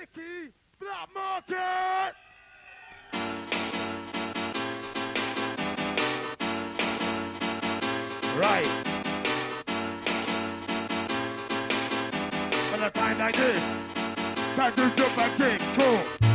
Blackmarket. Right. At a time like this, time to jump and kick. Cool.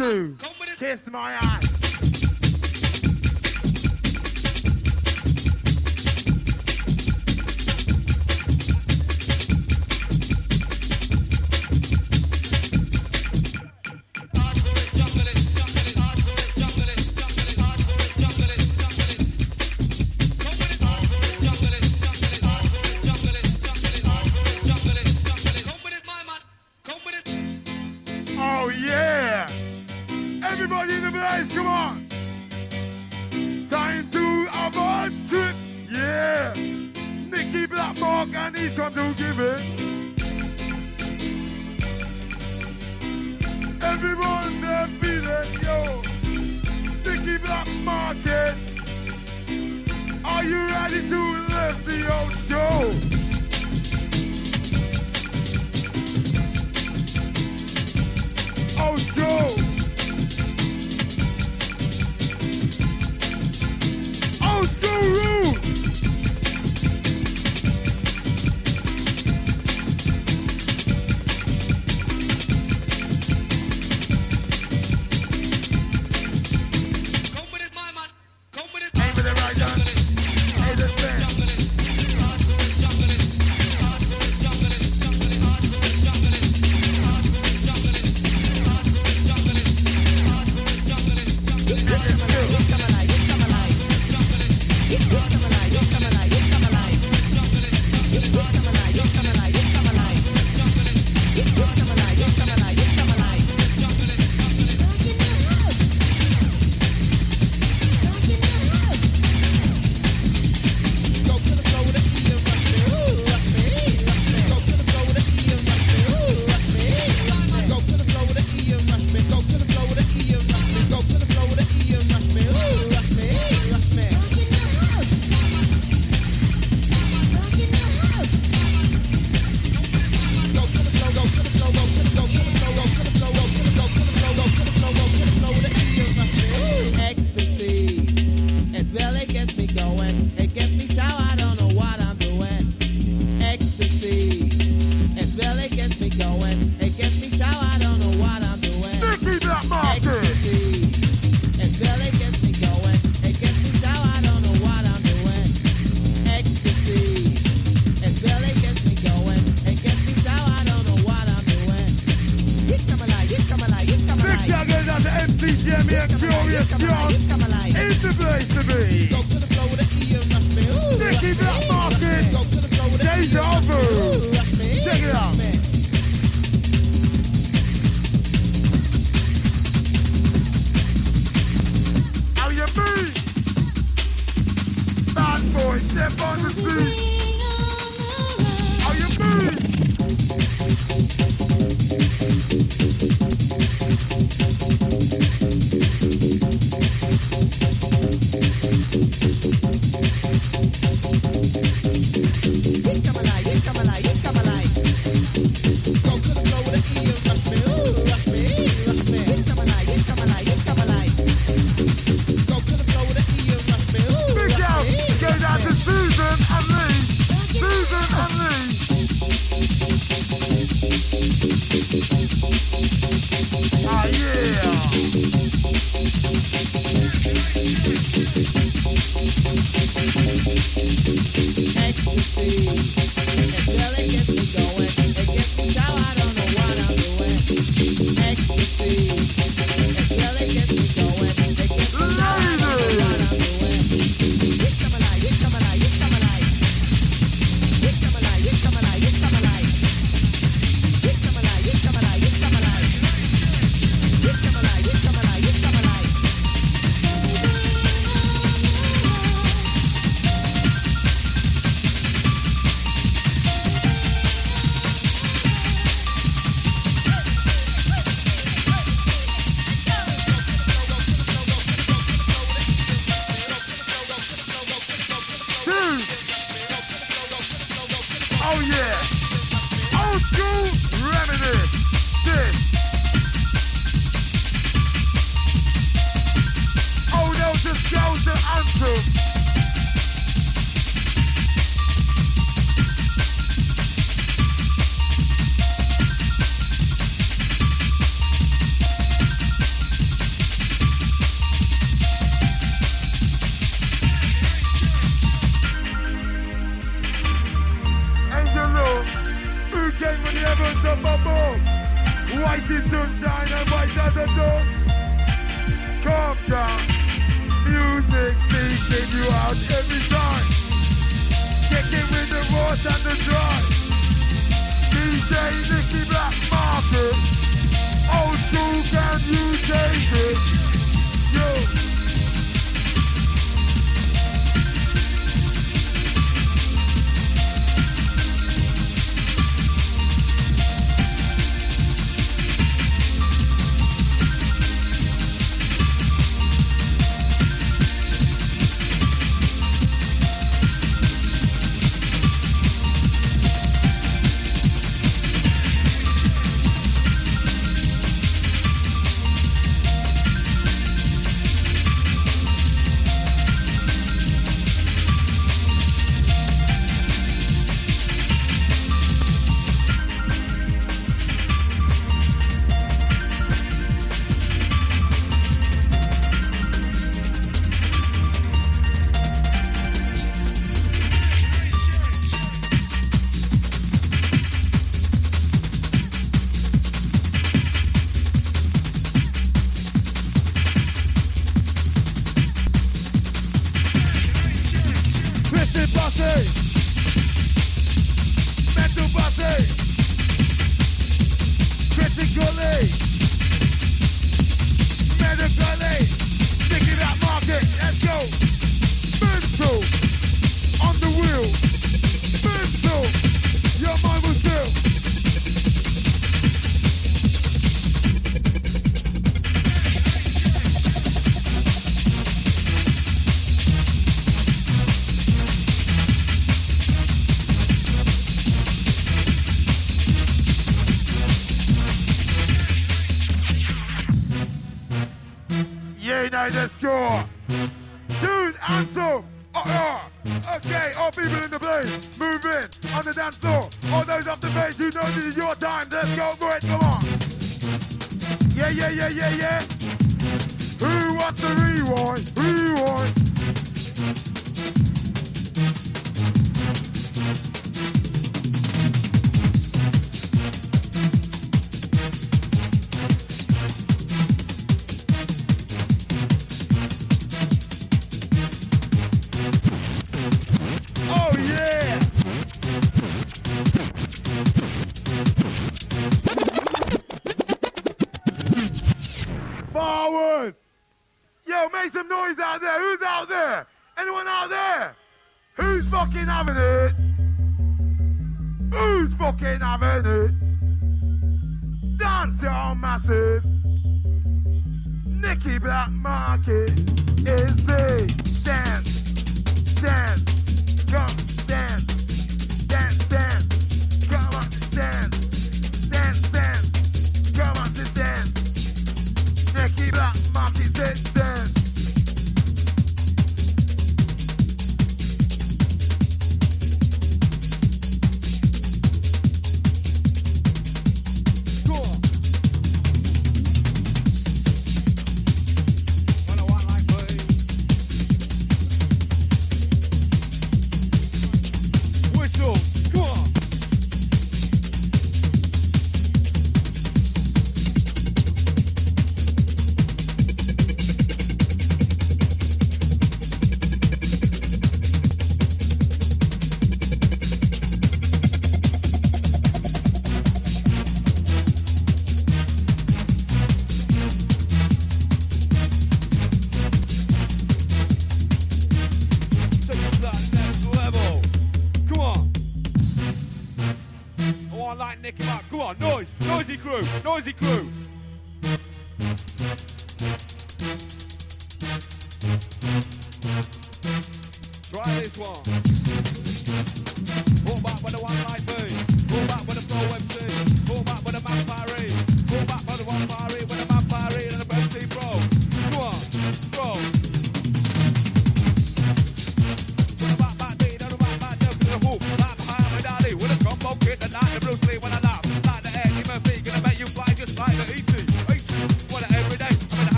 2002. Kiss my ass.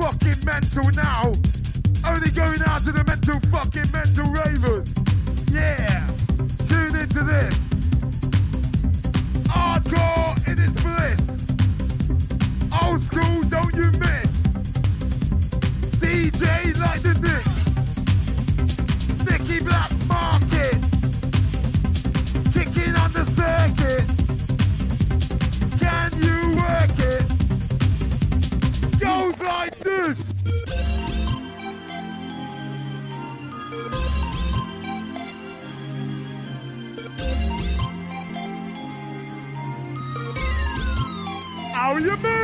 fucking mental now. Only going out to the mental fucking mental ravers. Yeah, tune into this. Hardcore in its bliss. Old school, don't you miss. DJ like the Nick. Nicky Black. Now you know.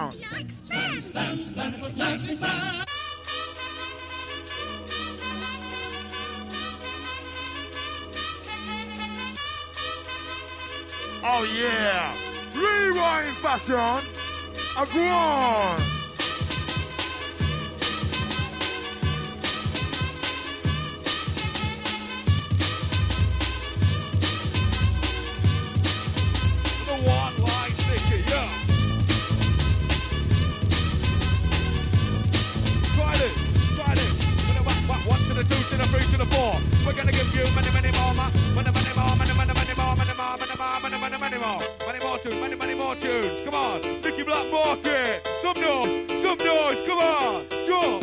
sound. Oh yeah, rewind fashion, a groan. more tunes. Come on, Nicky Blackmarket. Some noise, some noise. Come on, go.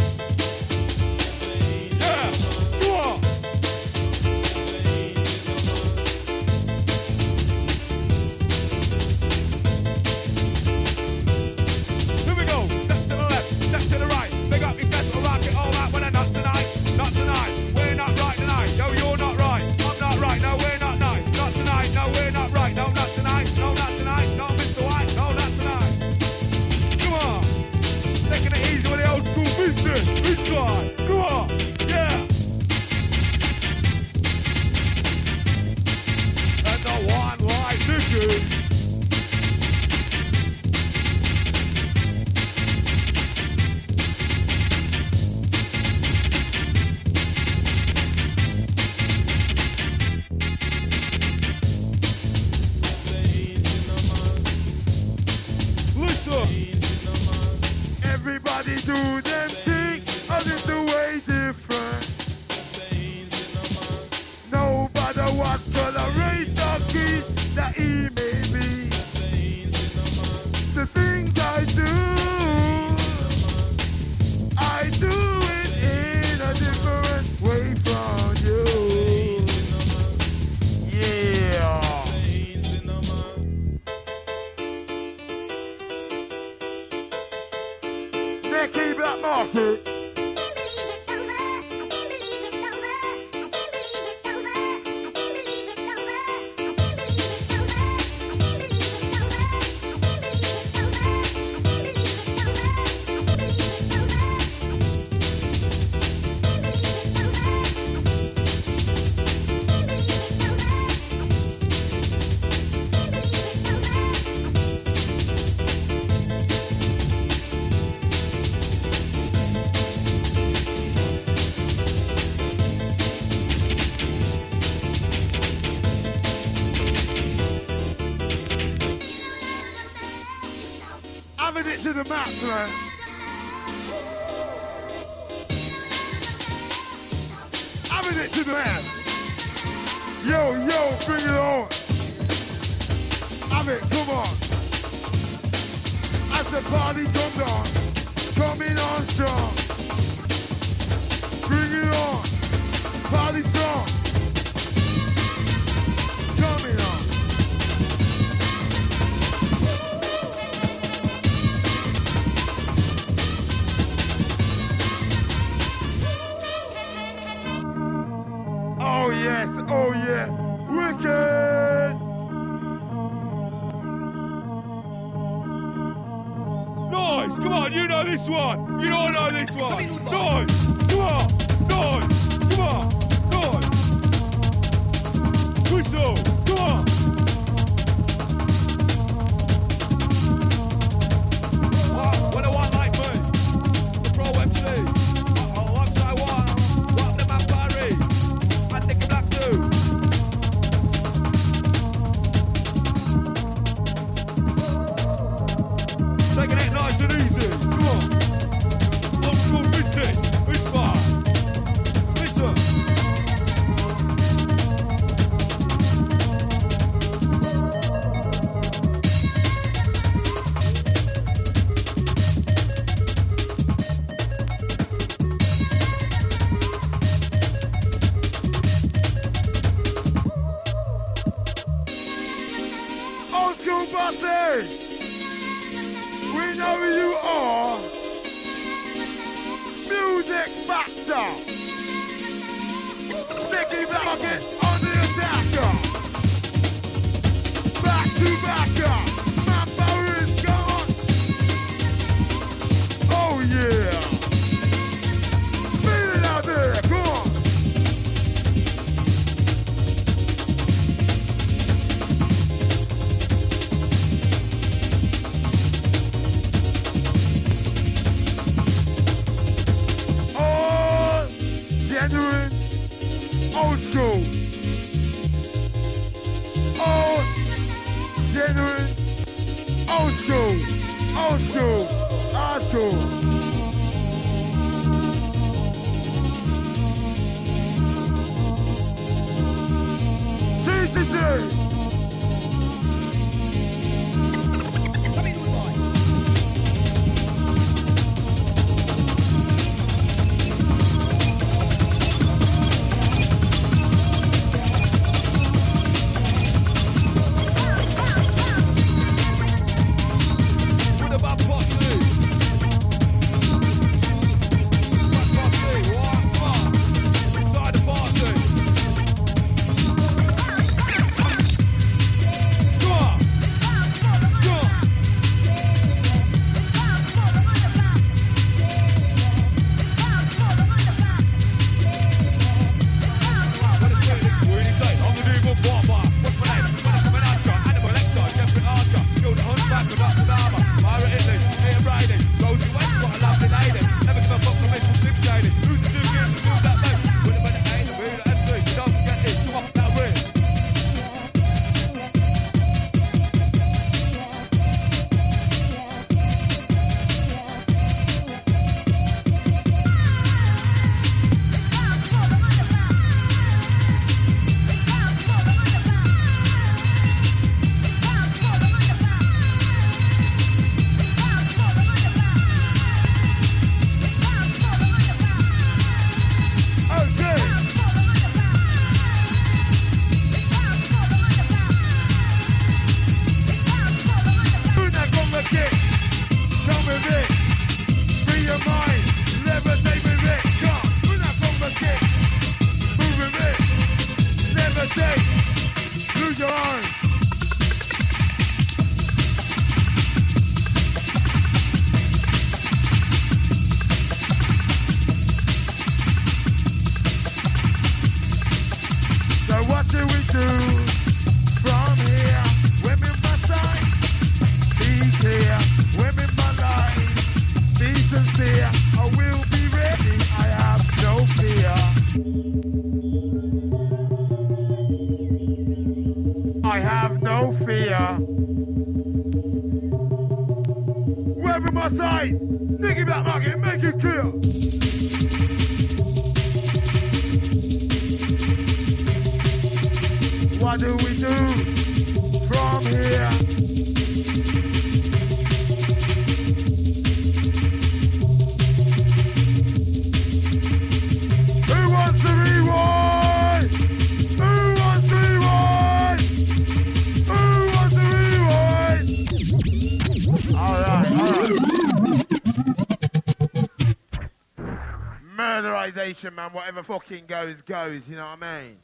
Man. Whatever fucking goes, goes. You know what I mean?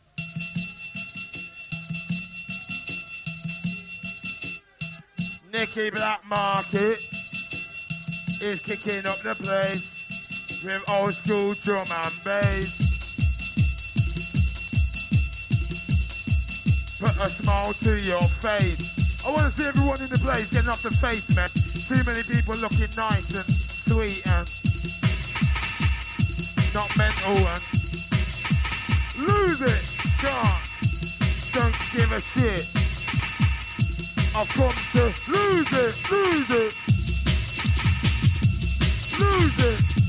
Nicky Blackmarket is kicking up the place with old school drum and bass. Put a smile to your face. I want to see everyone in the place getting off the face, man. Too many people looking nice and sweet and not mental and lose it. Can't. Don't give a shit. I've come to lose it, lose it. Lose it.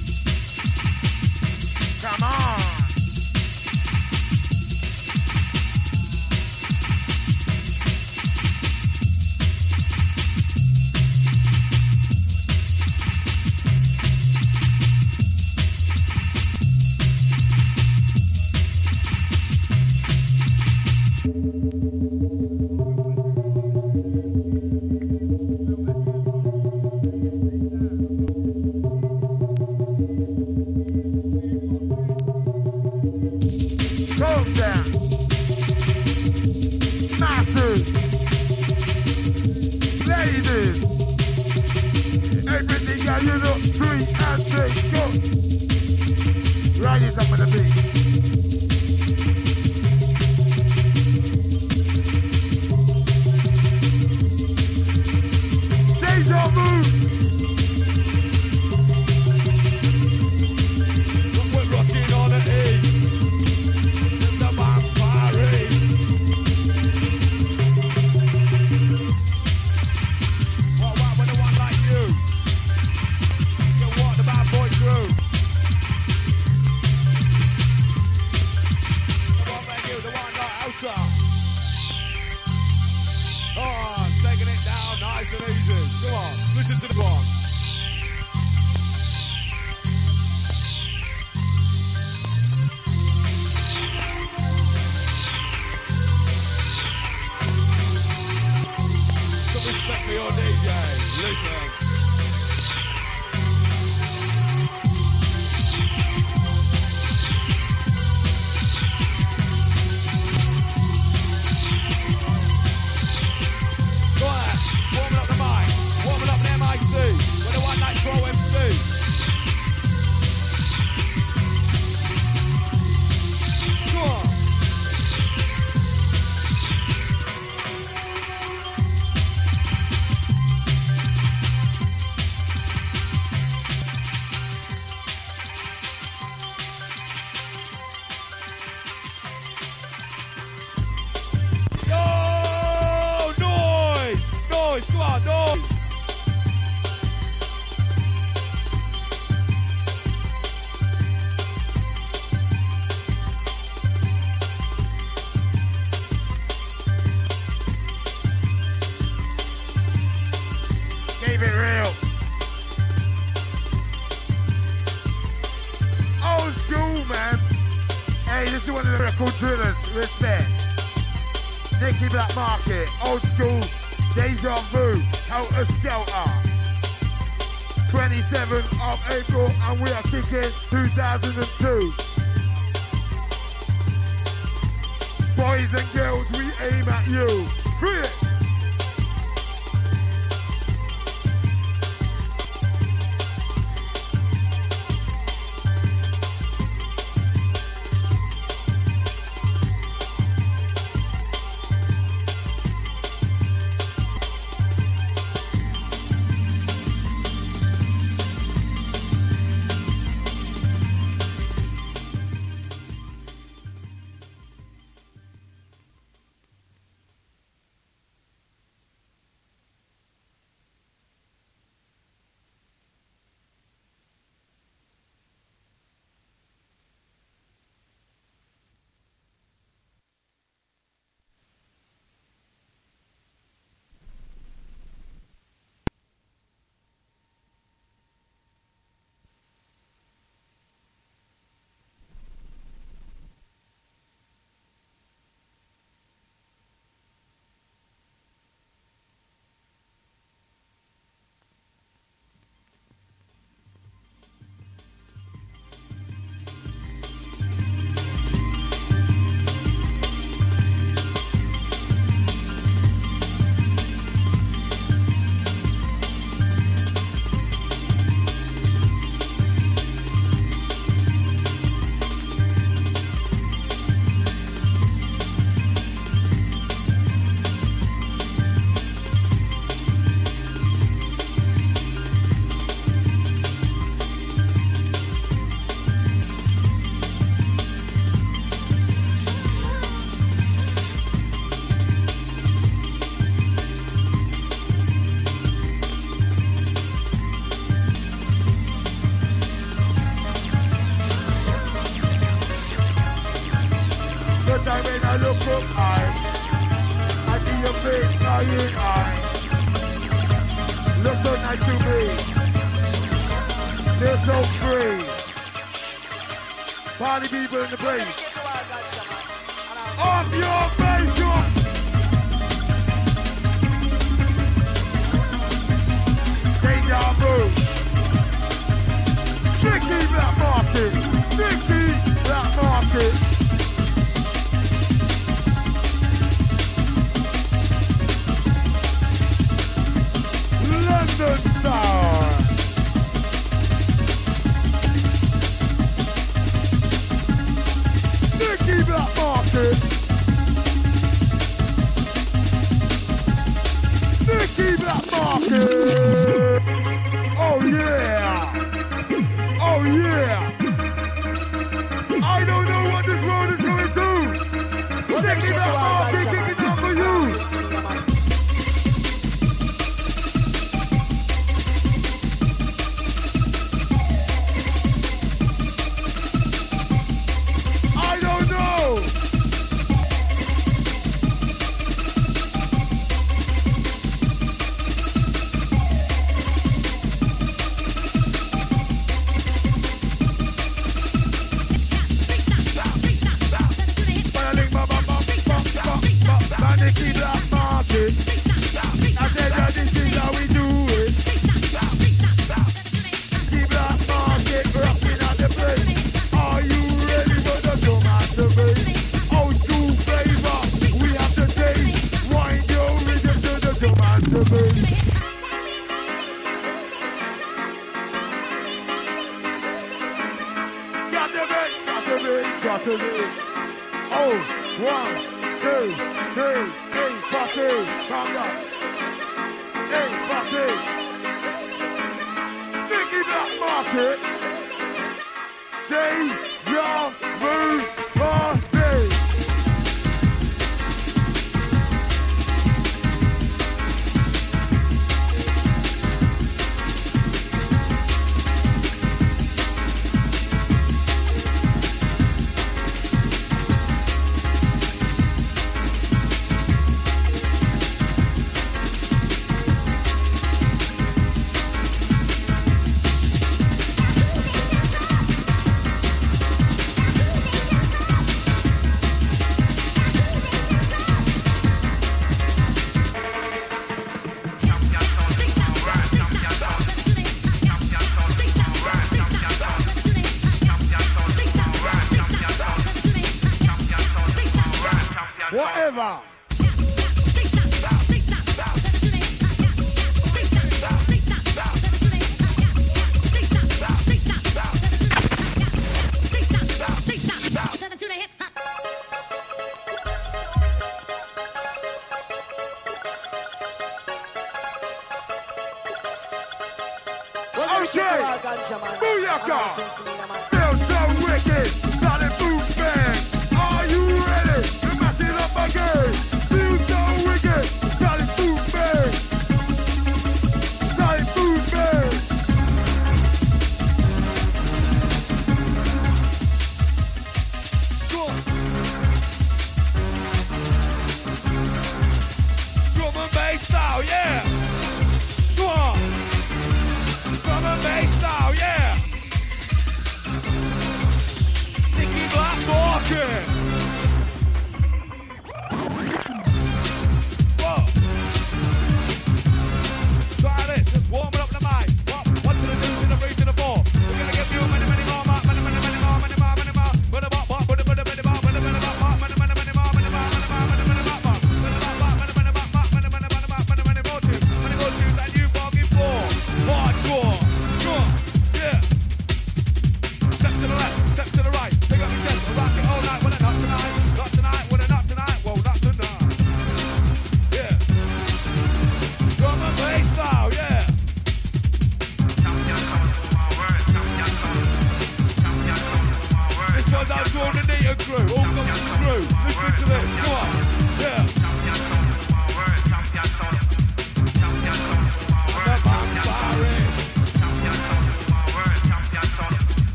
Luke.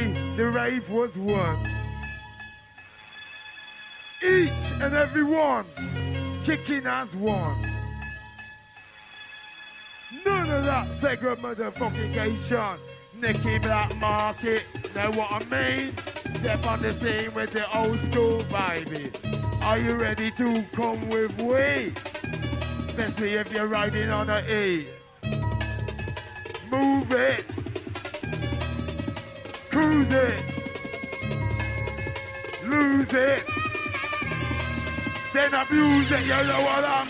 the rave was won. Each and every one kicking as one. None of that segment motherfucking Nicky Blackmarket, know what I mean? Step on the scene with the old school baby. Are you ready to come with we? Especially if you're riding on a E. Move it. Cruise it. Lose it. Then abuse it, you know what I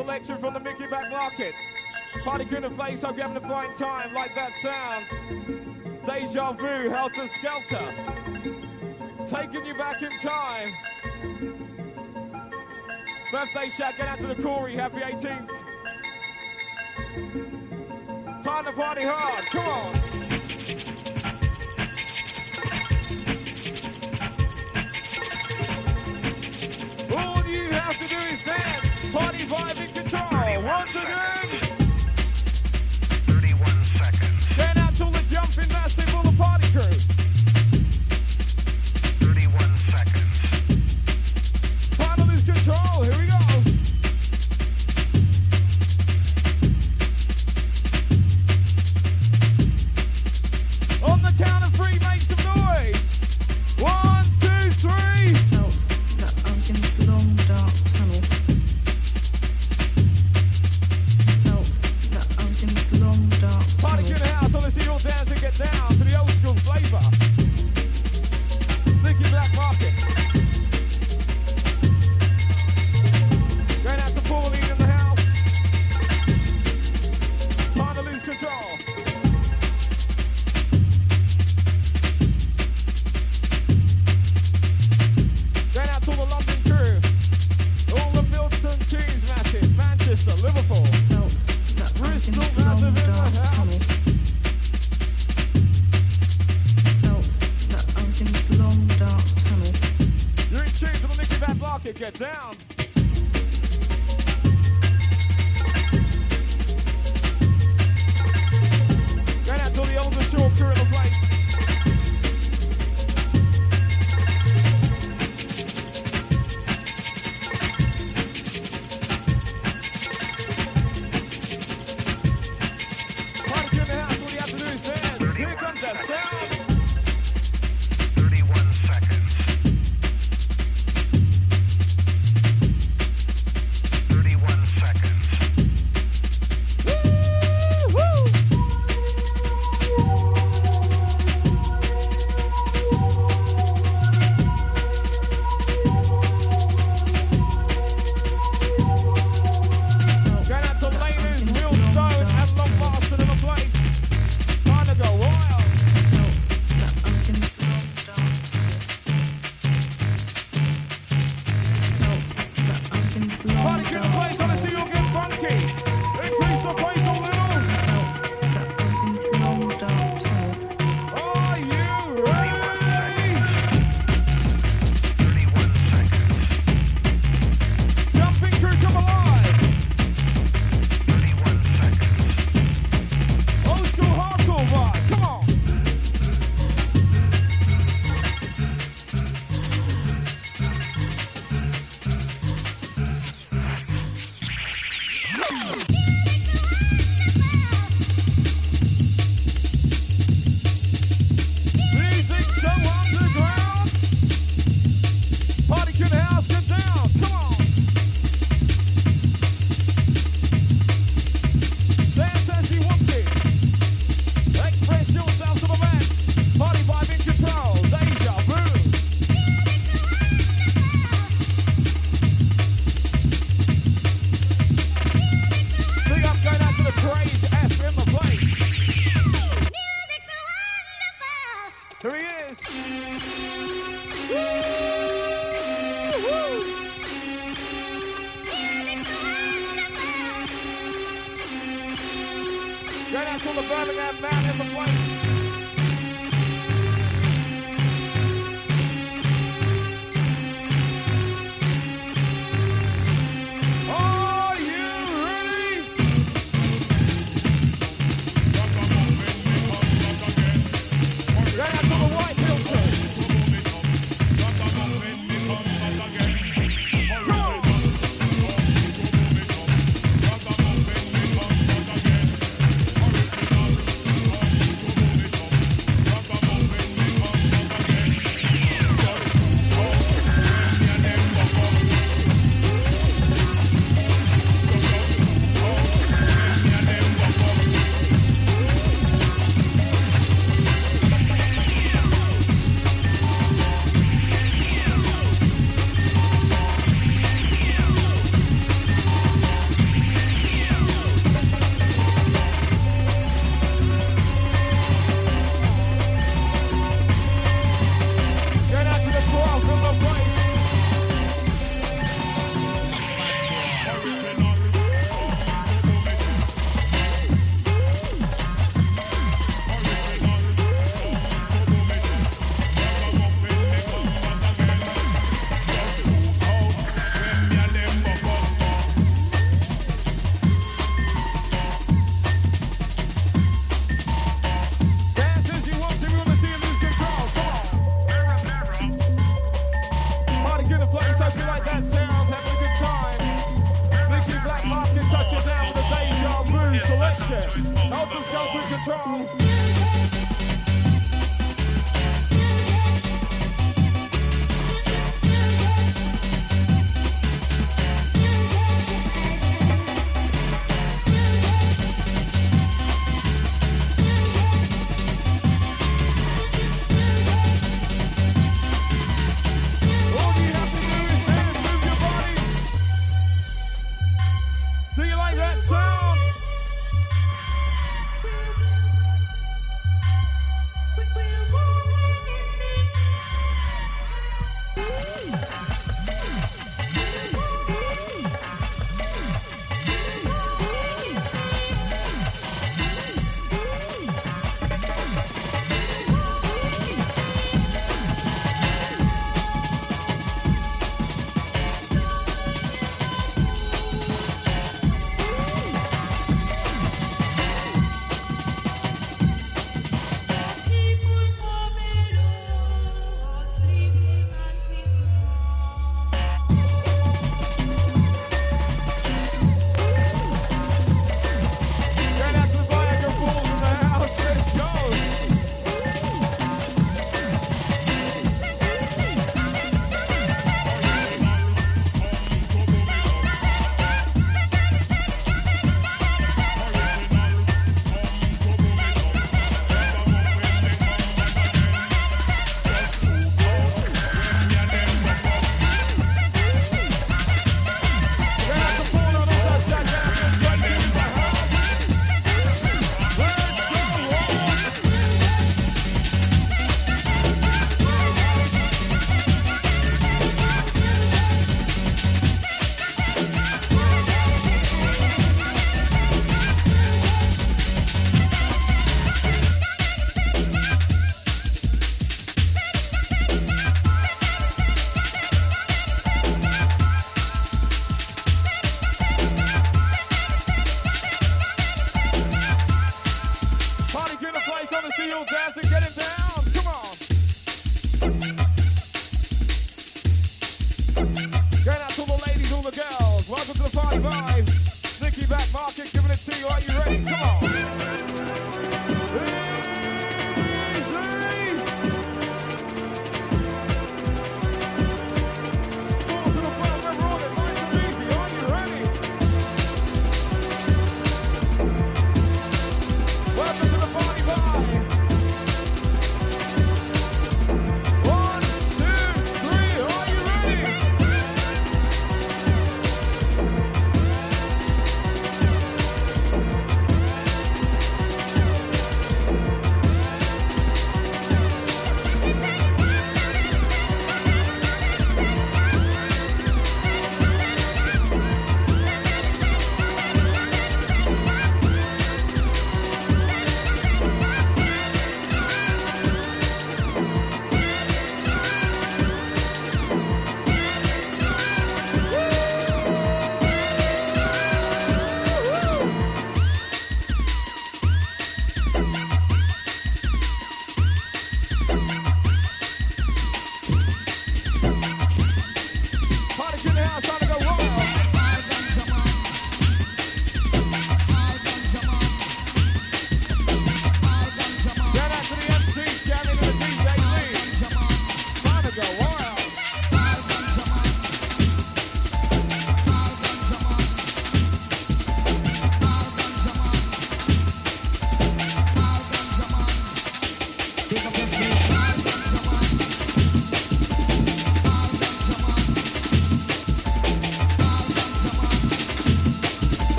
selection from the Nicky Blackmarket. Party crew in the face, hope you're having a fine time. Like that sounds. Deja vu, helter skelter. Taking you back in time. Birthday shout, get out to the Corey, happy 18th. Time to party hard, come on. Once again.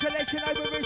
How you